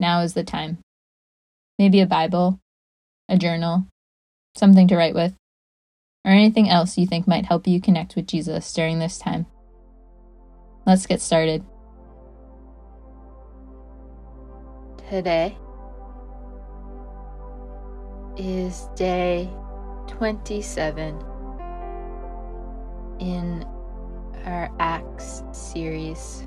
now is the time. Maybe a Bible, a journal, something to write with, or anything else you think might help you connect with Jesus during this time. Let's get started. Today is day 27 in our Acts series.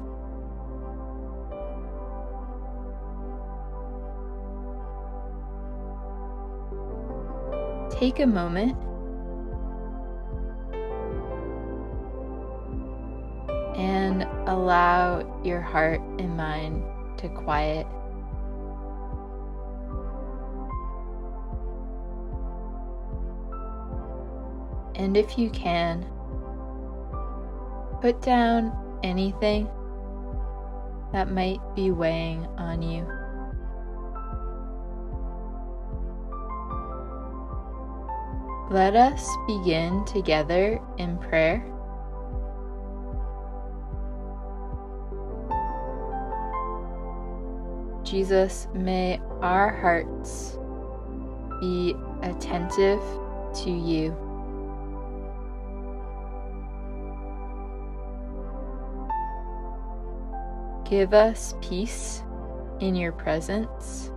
Take a moment and allow your heart and mind to quiet. And if you can, put down anything that might be weighing on you. Let us begin together in prayer. Jesus, may our hearts be attentive to you. Give us peace in your presence.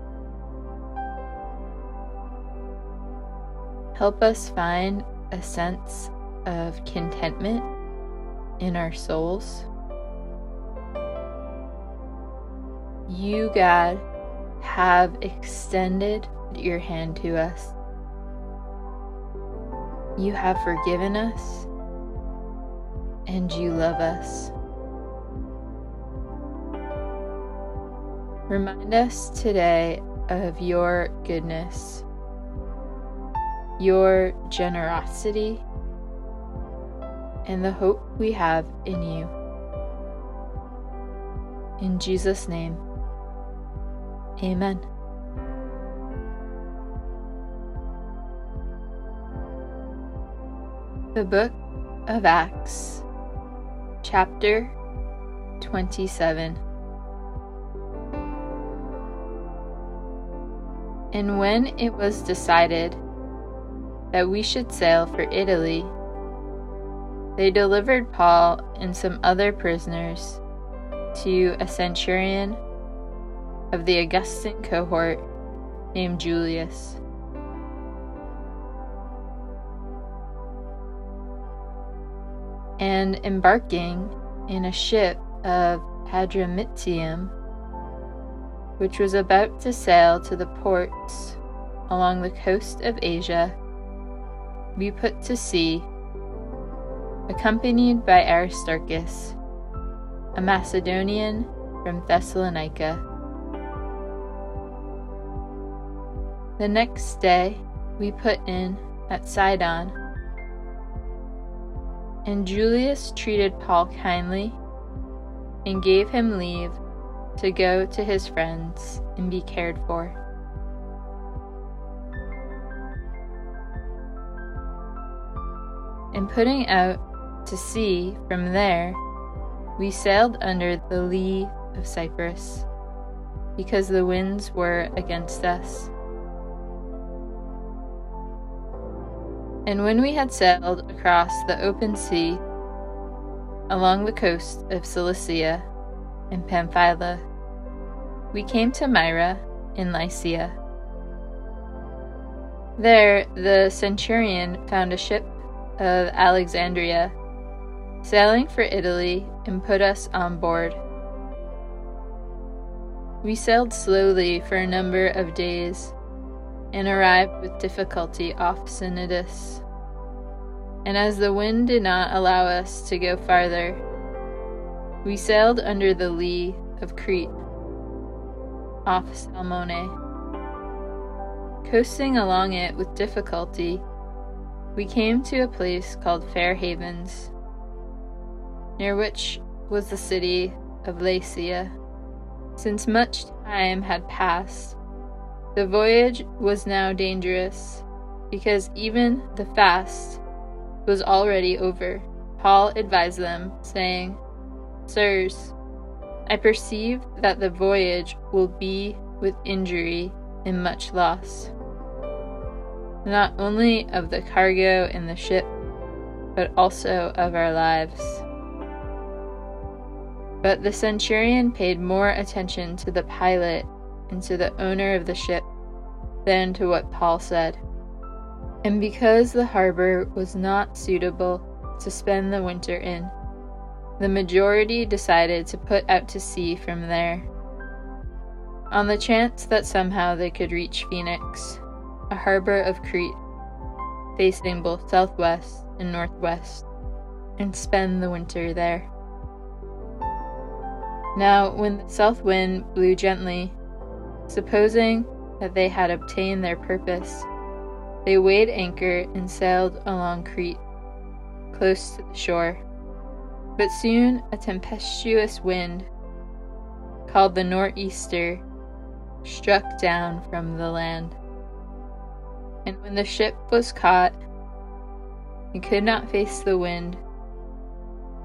Help us find a sense of contentment in our souls. You, God, have extended your hand to us. You have forgiven us and you love us. Remind us today of your goodness your generosity, and the hope we have in you. In Jesus' name, amen. The Book of Acts, Chapter 27. And when it was decided that we should sail for Italy. They delivered Paul and some other prisoners to a centurion of the Augustan cohort named Julius. And embarking in a ship of Adramyttium, which was about to sail to the ports along the coast of Asia, we put to sea, accompanied by Aristarchus, a Macedonian from Thessalonica. The next day we put in at Sidon, and Julius treated Paul kindly and gave him leave to go to his friends and be cared for. And putting out to sea from there, we sailed under the lee of Cyprus, because the winds were against us. And when we had sailed across the open sea, along the coast of Cilicia and Pamphylia, we came to Myra in Lycia. There, the centurion found a ship of Alexandria, sailing for Italy, and put us on board. We sailed slowly for a number of days and arrived with difficulty off Cnidus. And as the wind did not allow us to go farther, we sailed under the lee of Crete. off Salmone. Coasting along it with difficulty, we came to a place called Fair Havens, near which was the city of Lasea. Since much time had passed, the voyage was now dangerous, because even the fast was already over. Paul advised them, saying, Sirs, I perceive that the voyage will be with injury and much loss, not only of the cargo and the ship, but also of our lives. But the centurion paid more attention to the pilot and to the owner of the ship than to what Paul said. And because the harbor was not suitable to spend the winter in, the majority decided to put out to sea from there. On the chance that somehow they could reach Phoenix, a harbor of Crete, facing both southwest and northwest, and spend the winter there. Now, when the south wind blew gently, supposing that they had obtained their purpose, they weighed anchor and sailed along Crete, close to the shore. But soon a tempestuous wind, called the nor'easter, struck down from the land. And when the ship was caught and could not face the wind,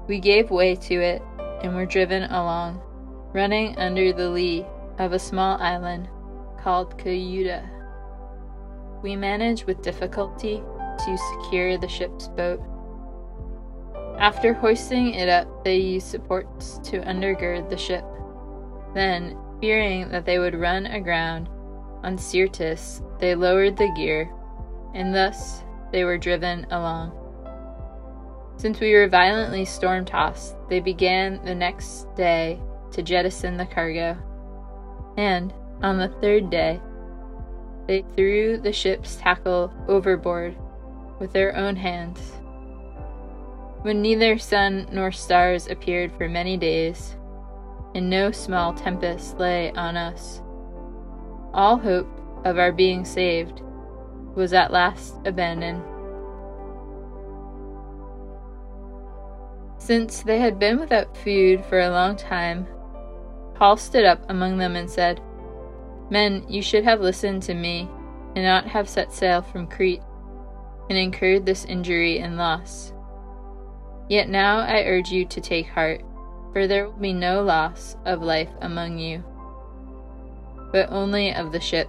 we gave way to it and were driven along, running under the lee of a small island called Cauda. We managed with difficulty to secure the ship's boat. After hoisting it up, they used supports to undergird the ship. Then, fearing that they would run aground on Syrtis, they lowered the gear, and thus they were driven along. Since we were violently storm tossed, they began the next day to jettison the cargo. And, on the third day, they threw the ship's tackle overboard with their own hands. When neither sun nor stars appeared for many days, and no small tempest lay on us, all hope of our being saved was at last abandoned. Since they had been without food for a long time, Paul stood up among them and said, Men, you should have listened to me, and not have set sail from Crete, and incurred this injury and loss. Yet now I urge you to take heart, for there will be no loss of life among you, but only of the ship.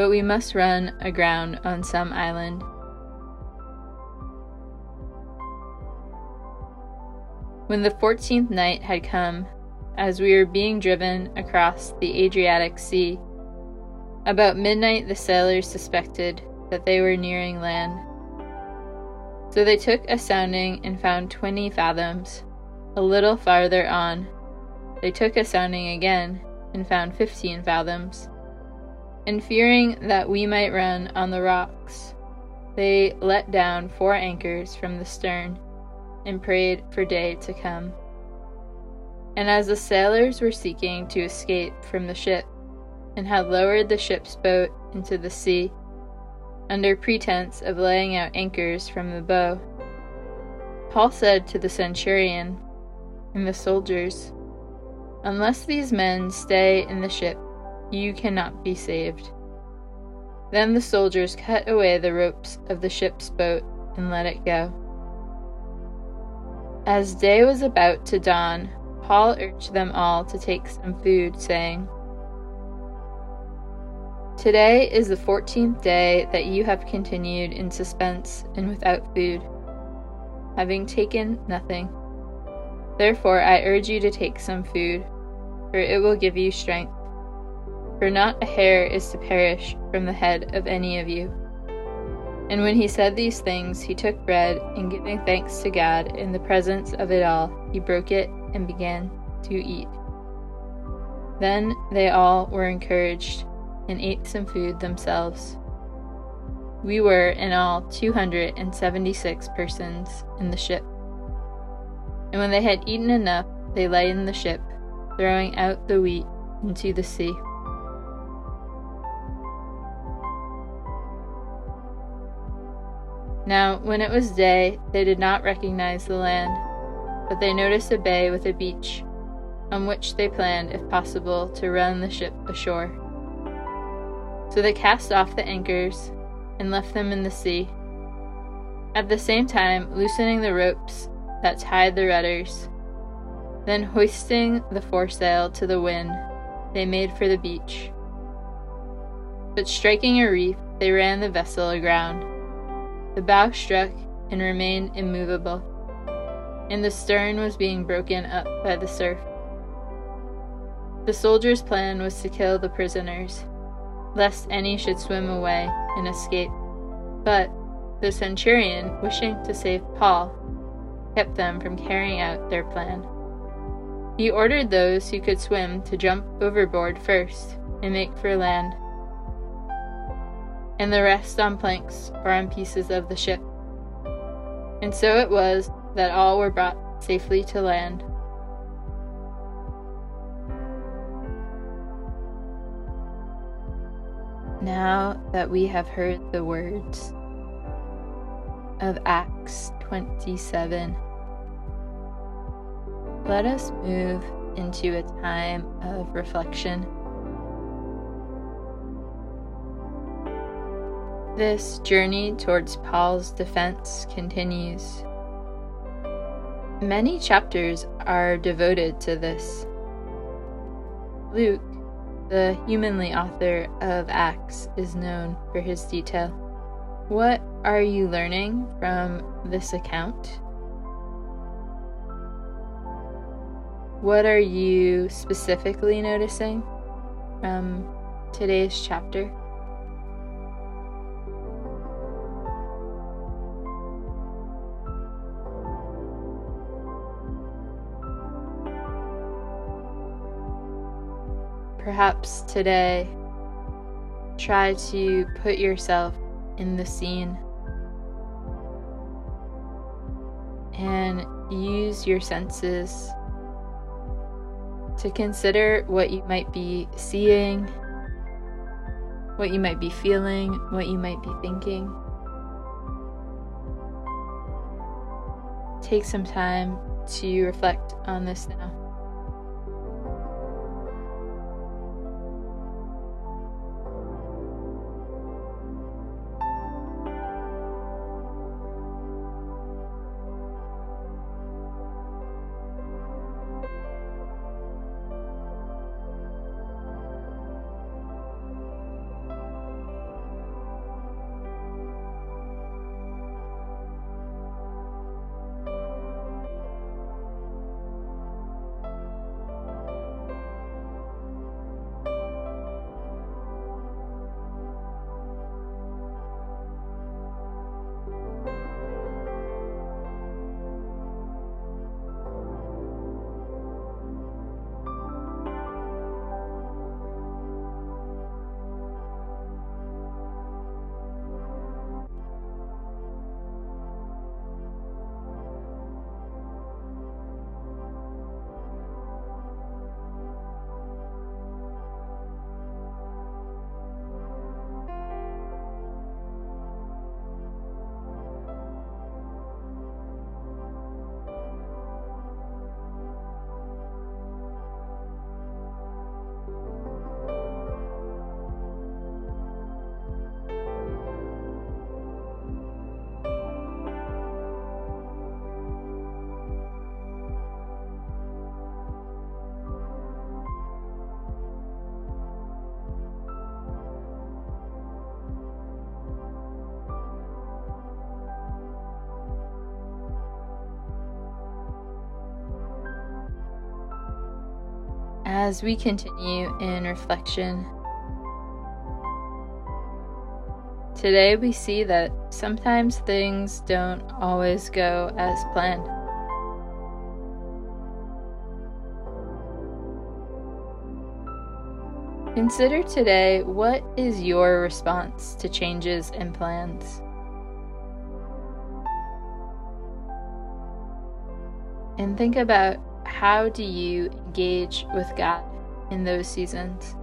But we must run aground on some island When the fourteenth night had come, as we were being driven across the Adriatic Sea, about midnight the sailors suspected that they were nearing land. So they took a sounding and found twenty fathoms. A little farther on, they took a sounding again and found fifteen fathoms. And fearing that we might run on the rocks, they let down four anchors from the stern and prayed for day to come. And as the sailors were seeking to escape from the ship, and had lowered the ship's boat into the sea, under pretense of laying out anchors from the bow, Paul said to the centurion and the soldiers, Unless these men stay in the ship, you cannot be saved. Then the soldiers cut away the ropes of the ship's boat and let it go. As day was about to dawn, Paul urged them all to take some food, saying, Today is the fourteenth day that you have continued in suspense and without food, having taken nothing. Therefore, I urge you to take some food, for it will give you strength. For not a hair is to perish from the head of any of you. And when he said these things, he took bread, and giving thanks to God in the presence of it all, he broke it and began to eat. Then they all were encouraged and ate some food themselves. We were in all 276 persons in the ship. And when they had eaten enough, they in the ship, throwing out the wheat into the sea. Now, when it was day, they did not recognize the land, but they noticed a bay with a beach, on which they planned, if possible, to run the ship ashore. So they cast off the anchors and left them in the sea, at the same time loosening the ropes that tied the rudders. Then, hoisting the foresail to the wind, they made for the beach. But striking a reef, they ran the vessel aground. The bow struck and remained immovable, and the stern was being broken up by the surf. The soldiers' plan was to kill the prisoners, lest any should swim away and escape. But the centurion, wishing to save Paul, kept them from carrying out their plan. He ordered those who could swim to jump overboard first and make for land, and the rest on planks or on pieces of the ship. And so it was that all were brought safely to land. Now that we have heard the words of Acts 27, let us move into a time of reflection. This journey towards Paul's defense continues. Many chapters are devoted to this. Luke, the humanly author of Acts, is known for his detail. What are you learning from this account? What are you specifically noticing from today's chapter? Perhaps today, try to put yourself in the scene and use your senses to consider what you might be seeing, what you might be feeling, what you might be thinking. Take some time to reflect on this now. As we continue in reflection, today we see that sometimes things don't always go as planned. Consider today what is your response to changes and plans. And think about how do you engage with God in those seasons?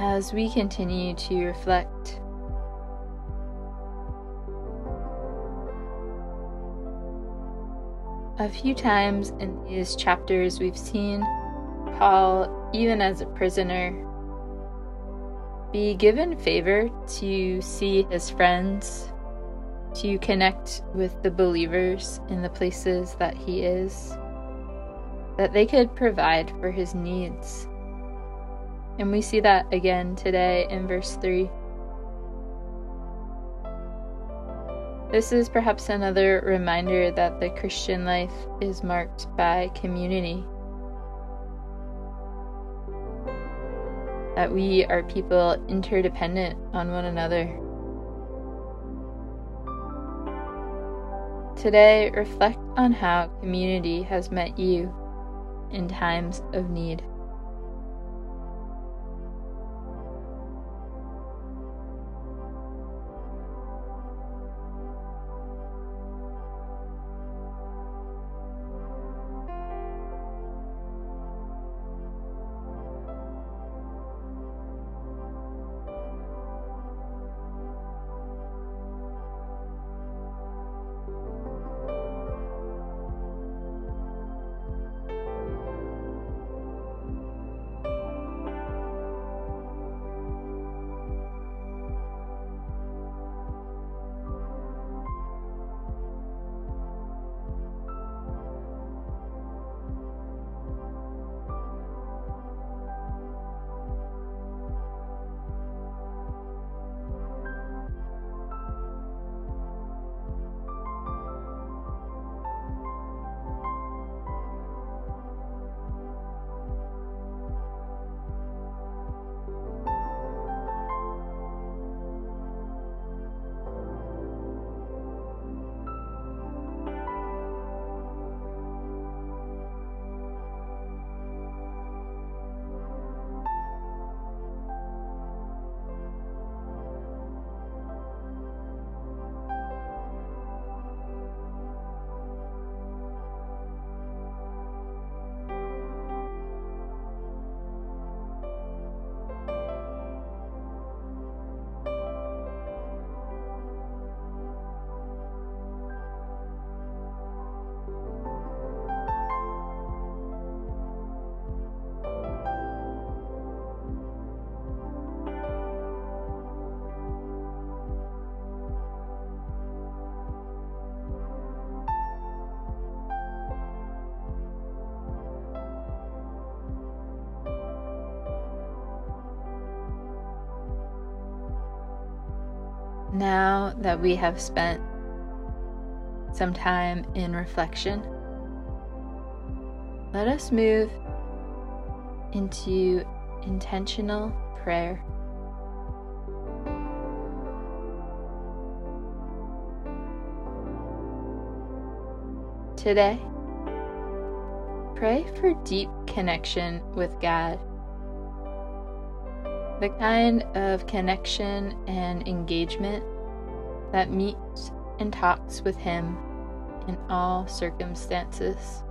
As we continue to reflect. A few times in these chapters, we've seen Paul, even as a prisoner, be given favor to see his friends, to connect with the believers in the places that he is, that they could provide for his needs. And we see that again today in verse 3. This is perhaps another reminder that the Christian life is marked by community. That we are people interdependent on one another. Today, reflect on how community has met you in times of need. Now that we have spent some time in reflection, let us move into intentional prayer. Today, pray for deep connection with God. The kind of connection and engagement that meets and talks with Him in all circumstances.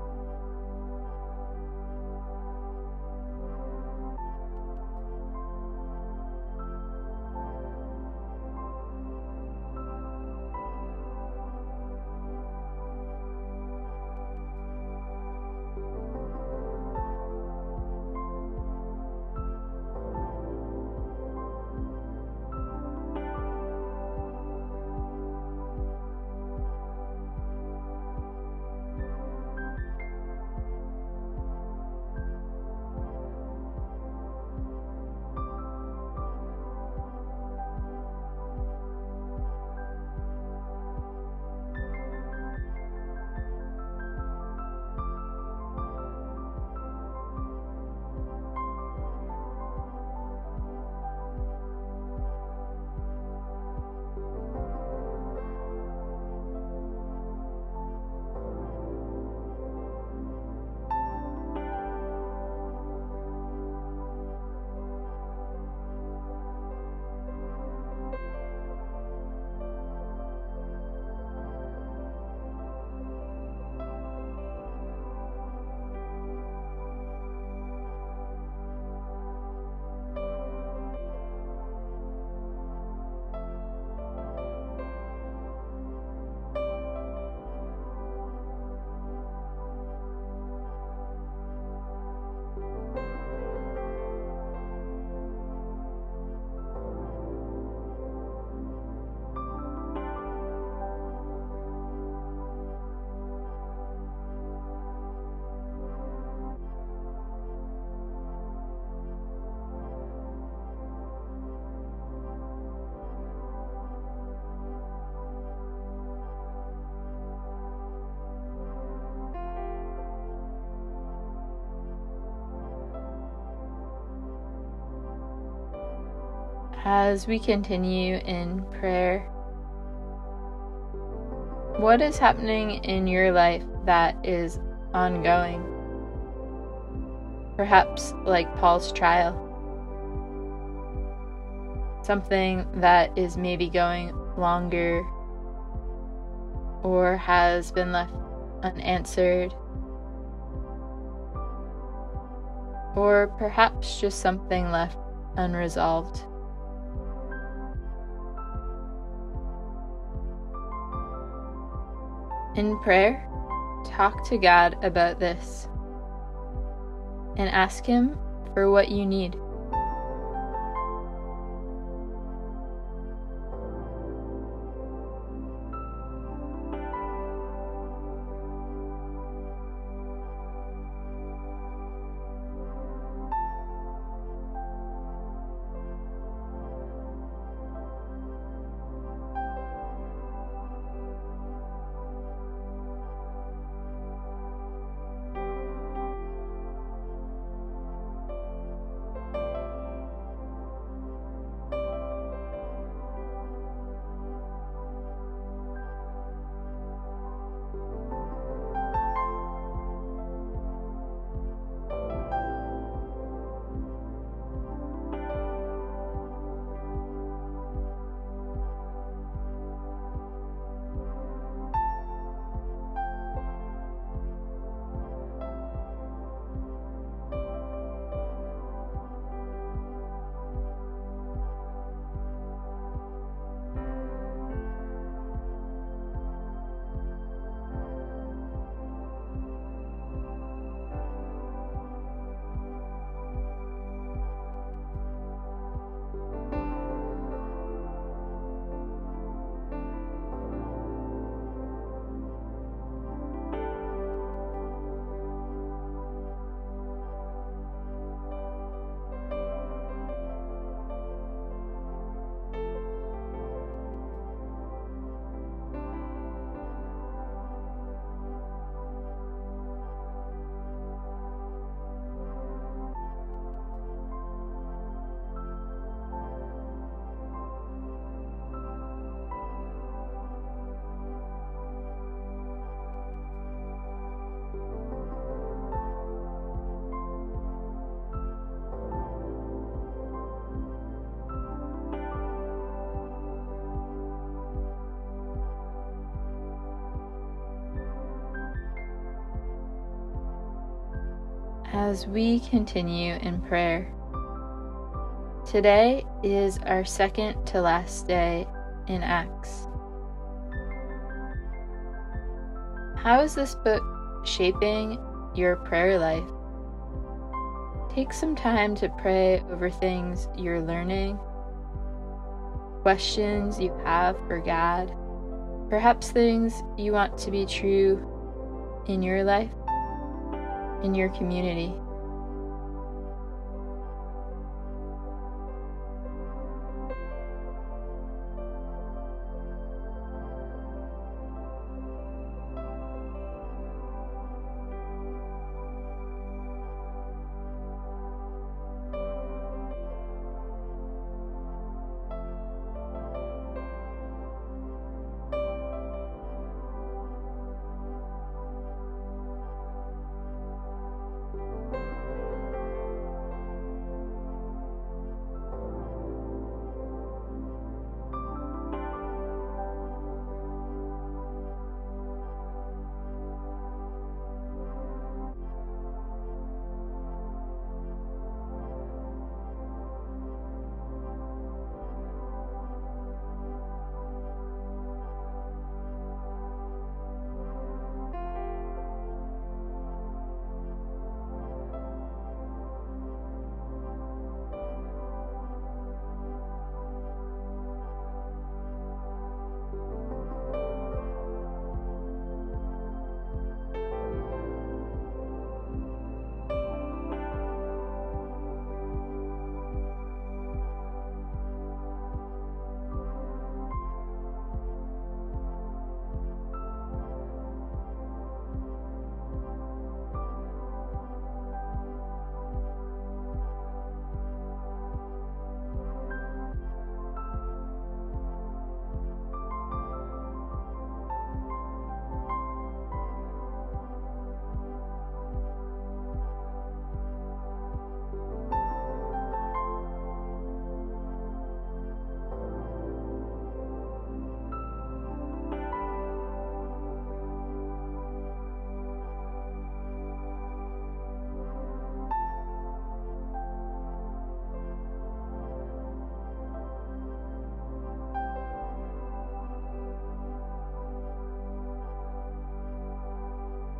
As we continue in prayer, what is happening in your life that is ongoing? Perhaps like Paul's trial. Something that is maybe going longer or has been left unanswered. Or perhaps just something left unresolved. In prayer, talk to God about this and ask Him for what you need. As we continue in prayer. Today is our second to last day in Acts. How is this book shaping your prayer life? Take some time to pray over things you're learning, questions you have for God, perhaps things you want to be true in your life, in your community.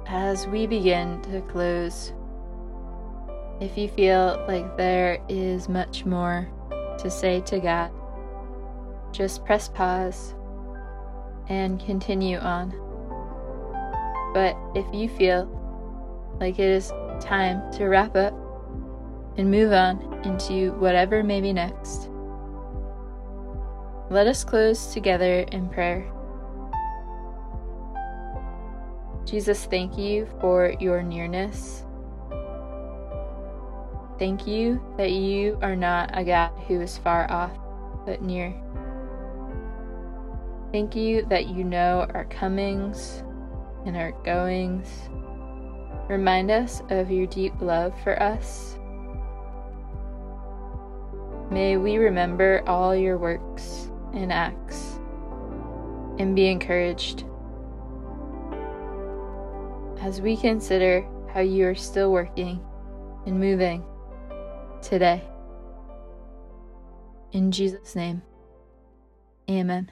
As we begin to close, if you feel like there is much more to say to God, just press pause and continue on. But if you feel like it is time to wrap up and move on into whatever may be next, let us close together in prayer. Jesus, thank you for your nearness. Thank you that you are not a God who is far off, but near. Thank you that you know our comings and our goings. Remind us of your deep love for us. May we remember all your works and acts and be encouraged as we consider how you are still working and moving today. In Jesus' name, amen.